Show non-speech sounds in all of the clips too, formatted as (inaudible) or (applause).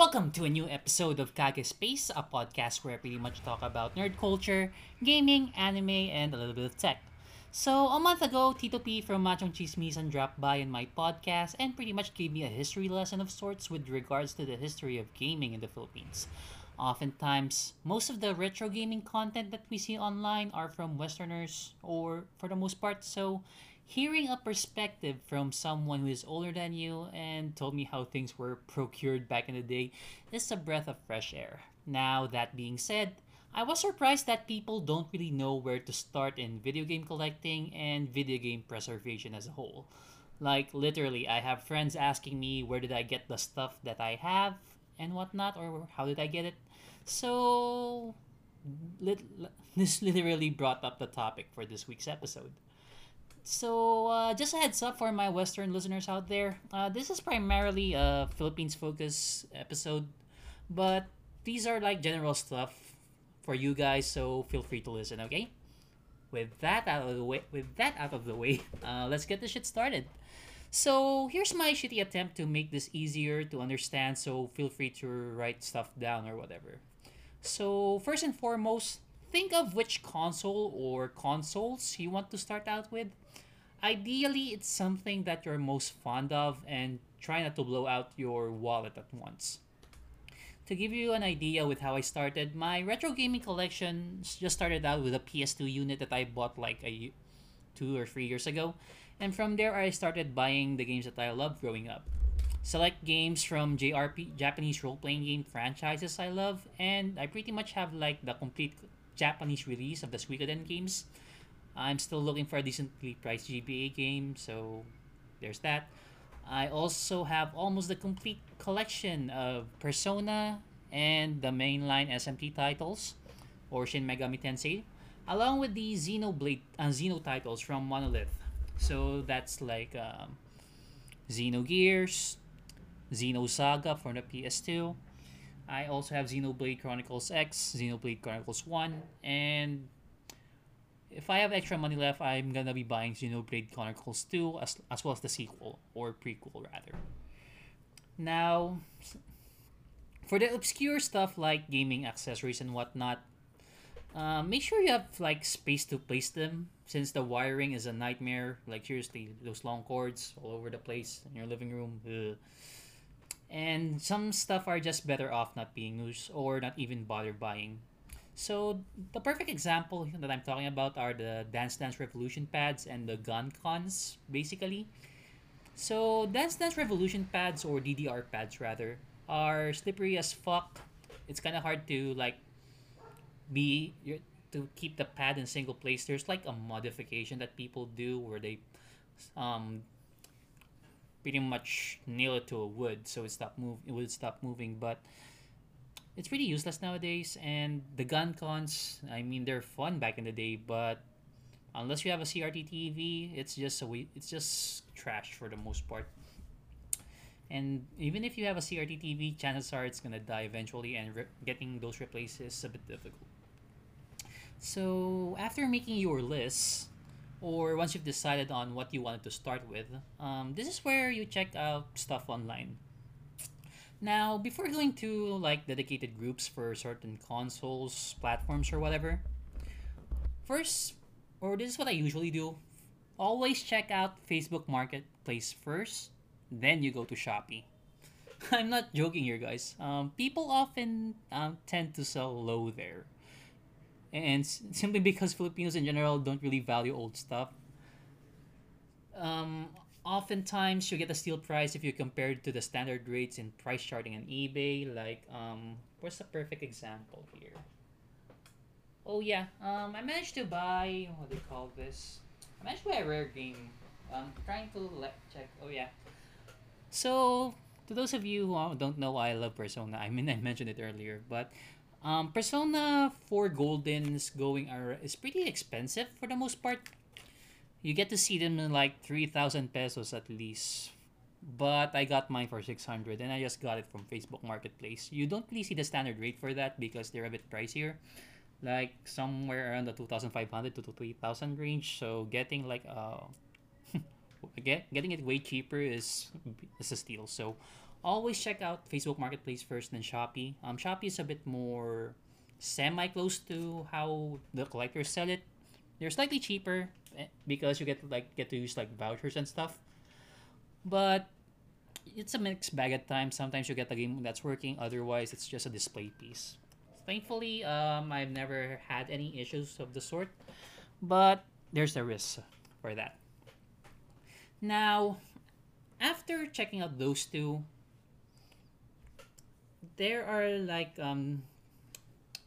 Welcome to a new episode of Kage Space, a podcast where I pretty much talk about nerd culture, gaming, anime, and a little bit of tech. So, a month ago, Tito P from Machong Chismisan dropped by in my podcast and pretty much gave me a history lesson of sorts with regards to the history of gaming in the Philippines. Oftentimes, most of the retro gaming content that we see online are from Westerners, or for the most part, so hearing a perspective from someone who is older than you and told me how things were procured back in the day is a breath of fresh air. Now, that being said, I was surprised that people don't really know where to start in video game collecting and video game preservation as a whole. Like, literally, I have friends asking me where did I get the stuff that I have and whatnot, or how did I get it. So, lit- this literally brought up the topic for this week's episode. So, uh, just a heads up for my Western listeners out there. Uh, this is primarily a Philippines focus episode, but these are like general stuff for you guys, so feel free to listen, okay? With that out of the way, with that out of the way, (laughs) uh, let's get this shit started. So here's my shitty attempt to make this easier to understand. So feel free to write stuff down or whatever. So first and foremost, think of which console or consoles you want to start out with. Ideally, it's something that you're most fond of and try not to blow out your wallet at once. To give you an idea with how I started, my retro gaming collection just started out with a PS2 unit that I bought like a two or three years ago, and from there I started buying the games that I loved growing up. Select games from JRP Japanese role-playing game franchises I love, and I pretty much have like the complete Japanese release of the Suikoden games. I'm still looking for a decently priced GBA game, so there's that. I also have almost the complete collection of Persona and the mainline SMT titles, or Shin Megami Tensei, along with the Xenoblade and uh, Xeno titles from Monolith. So that's like um, Xenogears, Xenosaga for the PS2. I also have Xenoblade Chronicles X, Xenoblade Chronicles 1, and if I have extra money left, I'm gonna be buying Xenoblade Chronicles 2 as, as well as the sequel, or prequel rather. Now, for the obscure stuff like gaming accessories and whatnot, uh, make sure you have like space to place them since the wiring is a nightmare. Like seriously, those long cords all over the place in your living room. Ugh. And some stuff are just better off not being used or not even bother buying. So the perfect example that I'm talking about are the Dance Dance Revolution pads and the gun cons, basically. So Dance Dance Revolution pads or DDR pads rather are slippery as fuck. It's kind of hard to like be to keep the pad in single place. There's like a modification that people do where they um pretty much nail it to a wood so it stop move it would stop moving, but it's pretty useless nowadays and the gun cons i mean they're fun back in the day but unless you have a crt tv it's just a we it's just trash for the most part. And even if you have a crt tv chances are it's gonna die eventually and re- getting those replaces is a bit difficult. So after making your list or once you've decided on what you wanted to start with um, this is where you check out stuff online now, before going to like dedicated groups for certain consoles, platforms, or whatever, first, or this is what I usually do, always check out Facebook Marketplace first, then you go to Shopee. (laughs) I'm not joking here, guys. Um, people often um, tend to sell low there. And simply because Filipinos in general don't really value old stuff, um, oftentimes you get a steal price if you compare it to the standard rates in price charting on eBay. Like, um, what's the perfect example here? Oh yeah, um, I managed to buy what do you call this? I managed to buy a rare game. Um, trying to let check. Oh yeah. So to those of you who don't know, I love Persona. I mean, I mentioned it earlier, but um, Persona 4 Golden is going are is pretty expensive for the most part you get to see them in like 3,000 pesos at least. But I got mine for 600 and I just got it from Facebook Marketplace. You don't really see the standard rate for that because they're a bit pricier. Like somewhere around the 2,500 to 3,000 range. So getting like uh (laughs) get, getting it way cheaper is is a steal. So always check out Facebook Marketplace first, then Shopee. Um, Shopee is a bit more semi close to how the collectors sell it. They're slightly cheaper eh, because you get like get to use like vouchers and stuff. But it's a mixed bag at times. Sometimes you get a game that's working, otherwise it's just a display piece. Thankfully, um, I've never had any issues of the sort, but there's a risk for that. Now, after checking out those two, there are like um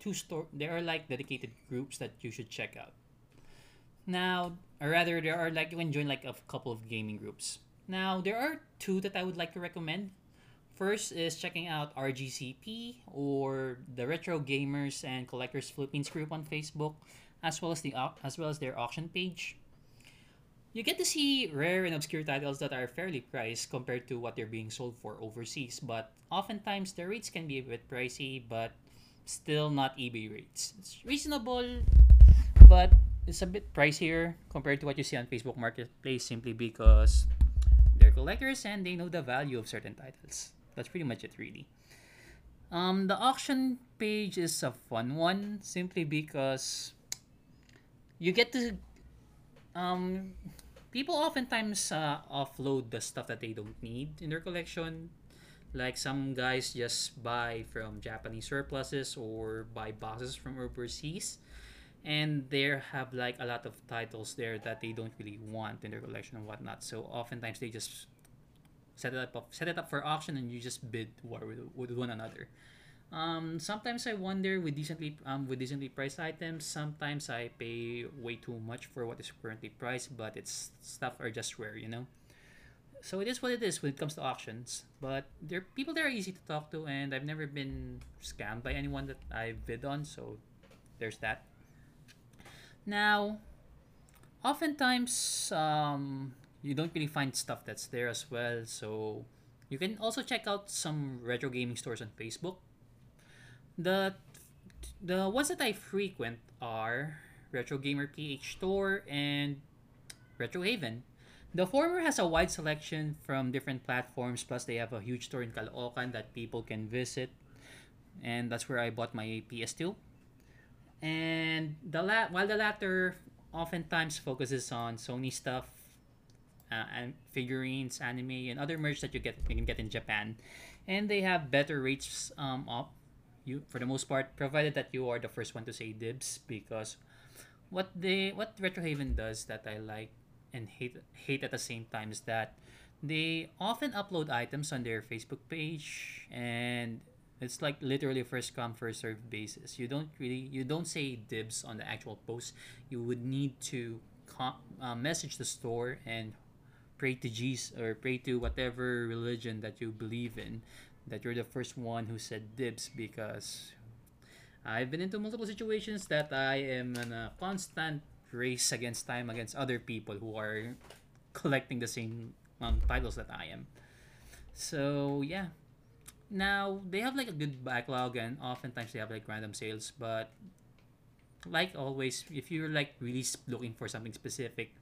two store there are like dedicated groups that you should check out. Now, or rather, there are like you can join like a couple of gaming groups. Now, there are two that I would like to recommend. First is checking out RGCP or the Retro Gamers and Collectors Philippines group on Facebook, as well as the as well as their auction page. You get to see rare and obscure titles that are fairly priced compared to what they're being sold for overseas, but oftentimes the rates can be a bit pricey, but still not eBay rates. It's reasonable, but it's a bit pricier compared to what you see on Facebook Marketplace simply because they're collectors and they know the value of certain titles. That's pretty much it, really. Um, the auction page is a fun one simply because you get to um people oftentimes uh, offload the stuff that they don't need in their collection. Like some guys just buy from japanese surpluses or buy boxes from overseas and they have like a lot of titles there that they don't really want in their collection and whatnot. So oftentimes they just set it up set it up for auction and you just bid with, with one another um, sometimes I wonder with decently um, with decently priced items. Sometimes I pay way too much for what is currently priced, but it's stuff are just rare, you know. So it is what it is when it comes to auctions. But there are people there are easy to talk to, and I've never been scammed by anyone that I bid on. So there's that. Now, oftentimes um, you don't really find stuff that's there as well. So you can also check out some retro gaming stores on Facebook the the ones that I frequent are Retro Gamer PH Store and Retro Haven. The former has a wide selection from different platforms, plus they have a huge store in Caloocan that people can visit, and that's where I bought my PS2. And the la- while the latter oftentimes focuses on Sony stuff, uh, and figurines, anime, and other merch that you get you can get in Japan, and they have better rates um, you for the most part provided that you are the first one to say dibs because what they what retrohaven does that i like and hate hate at the same time is that they often upload items on their facebook page and it's like literally first come first serve basis. You don't really you don't say dibs on the actual post. You would need to com- uh, message the store and pray to jesus or pray to whatever religion that you believe in that you're the first one who said dibs because I've been into multiple situations that I am in a constant race against time against other people who are collecting the same um, titles that I am. So yeah. Now they have like a good backlog and oftentimes they have like random sales, but like always, if you're like really looking for something specific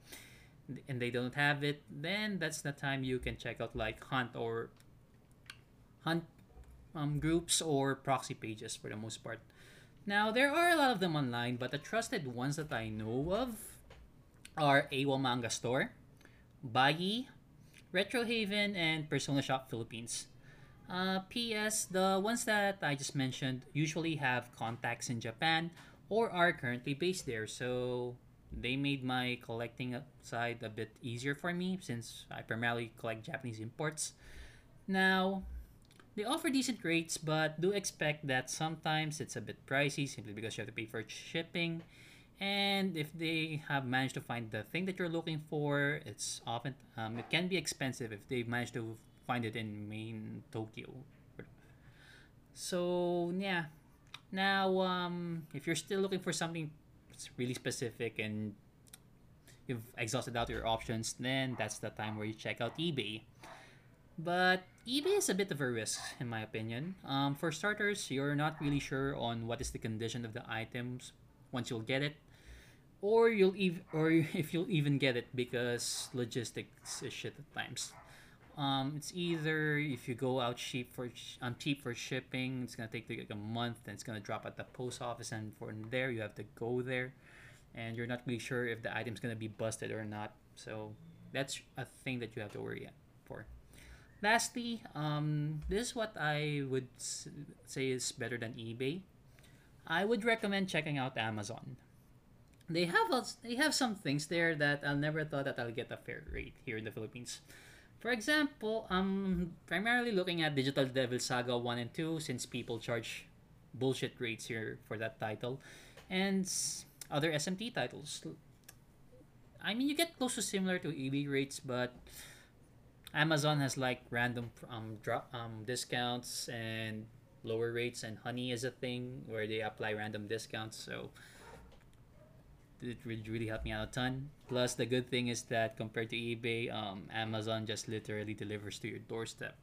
and they don't have it, then that's the time you can check out like Hunt or hunt um, groups or proxy pages for the most part. Now, there are a lot of them online, but the trusted ones that I know of are AWA Manga Store, Bagi, Retro Haven, and Persona Shop Philippines. Uh, P.S. The ones that I just mentioned usually have contacts in Japan or are currently based there, so they made my collecting side a bit easier for me since I primarily collect Japanese imports. Now, they offer decent rates, but do expect that sometimes it's a bit pricey simply because you have to pay for shipping. And if they have managed to find the thing that you're looking for, it's often um, it can be expensive if they manage to find it in main Tokyo. So yeah, now um, if you're still looking for something really specific and you've exhausted out your options, then that's the time where you check out eBay. But eBay is a bit of a risk, in my opinion. Um, for starters, you're not really sure on what is the condition of the items once you'll get it, or you'll ev- or (laughs) if you'll even get it because logistics is shit at times. Um, it's either if you go out cheap for sh- um, cheap for shipping, it's gonna take like a month, and it's gonna drop at the post office, and from there you have to go there, and you're not really sure if the item's gonna be busted or not. So that's a thing that you have to worry for. Lastly, um, this is what I would say is better than eBay. I would recommend checking out Amazon. They have a, they have some things there that I never thought that I'll get a fair rate here in the Philippines. For example, I'm primarily looking at Digital Devil Saga 1 and 2 since people charge bullshit rates here for that title and other SMT titles. I mean, you get close to similar to eBay rates, but Amazon has like random um drop um discounts and lower rates and honey is a thing where they apply random discounts so it really really helped me out a ton plus the good thing is that compared to ebay um, amazon just literally delivers to your doorstep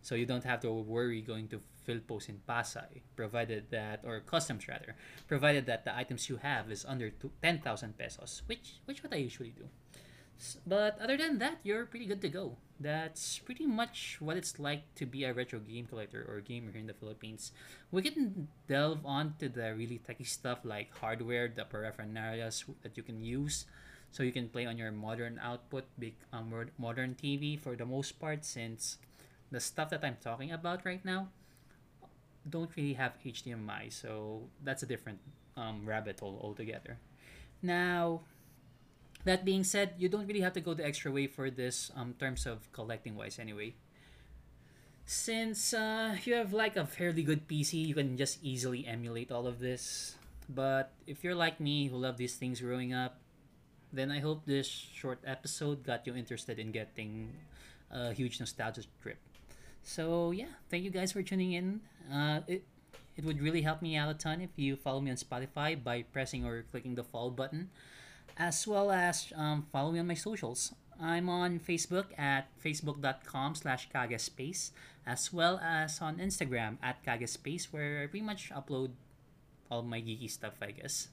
so you don't have to worry going to Philpost in Pasay, provided that, or customs rather, provided that the items you have is under 10,000 pesos, which which what I usually do. But other than that, you're pretty good to go. That's pretty much what it's like to be a retro game collector or gamer here in the Philippines. We can delve on to the really techy stuff like hardware, the paraphernalias that you can use, so you can play on your modern output, big um, modern TV for the most part, since the stuff that I'm talking about right now don't really have HDMI, so that's a different um, rabbit hole altogether. Now, that being said, you don't really have to go the extra way for this um terms of collecting wise anyway. Since uh, you have like a fairly good PC, you can just easily emulate all of this. But if you're like me who love these things growing up, then I hope this short episode got you interested in getting a huge nostalgia trip. So yeah, thank you guys for tuning in. Uh, it it would really help me out a ton if you follow me on Spotify by pressing or clicking the follow button as well as um, follow me on my socials. I'm on Facebook at facebook.com slash kagespace, as well as on Instagram at kagespace, where I pretty much upload all my geeky stuff, I guess,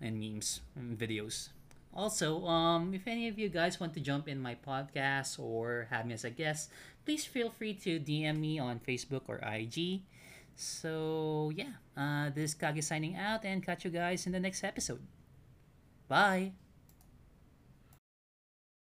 and memes and videos. Also, um, if any of you guys want to jump in my podcast or have me as a guest, please feel free to DM me on Facebook or IG. So, yeah, uh, this is Kage signing out and catch you guys in the next episode. Bye!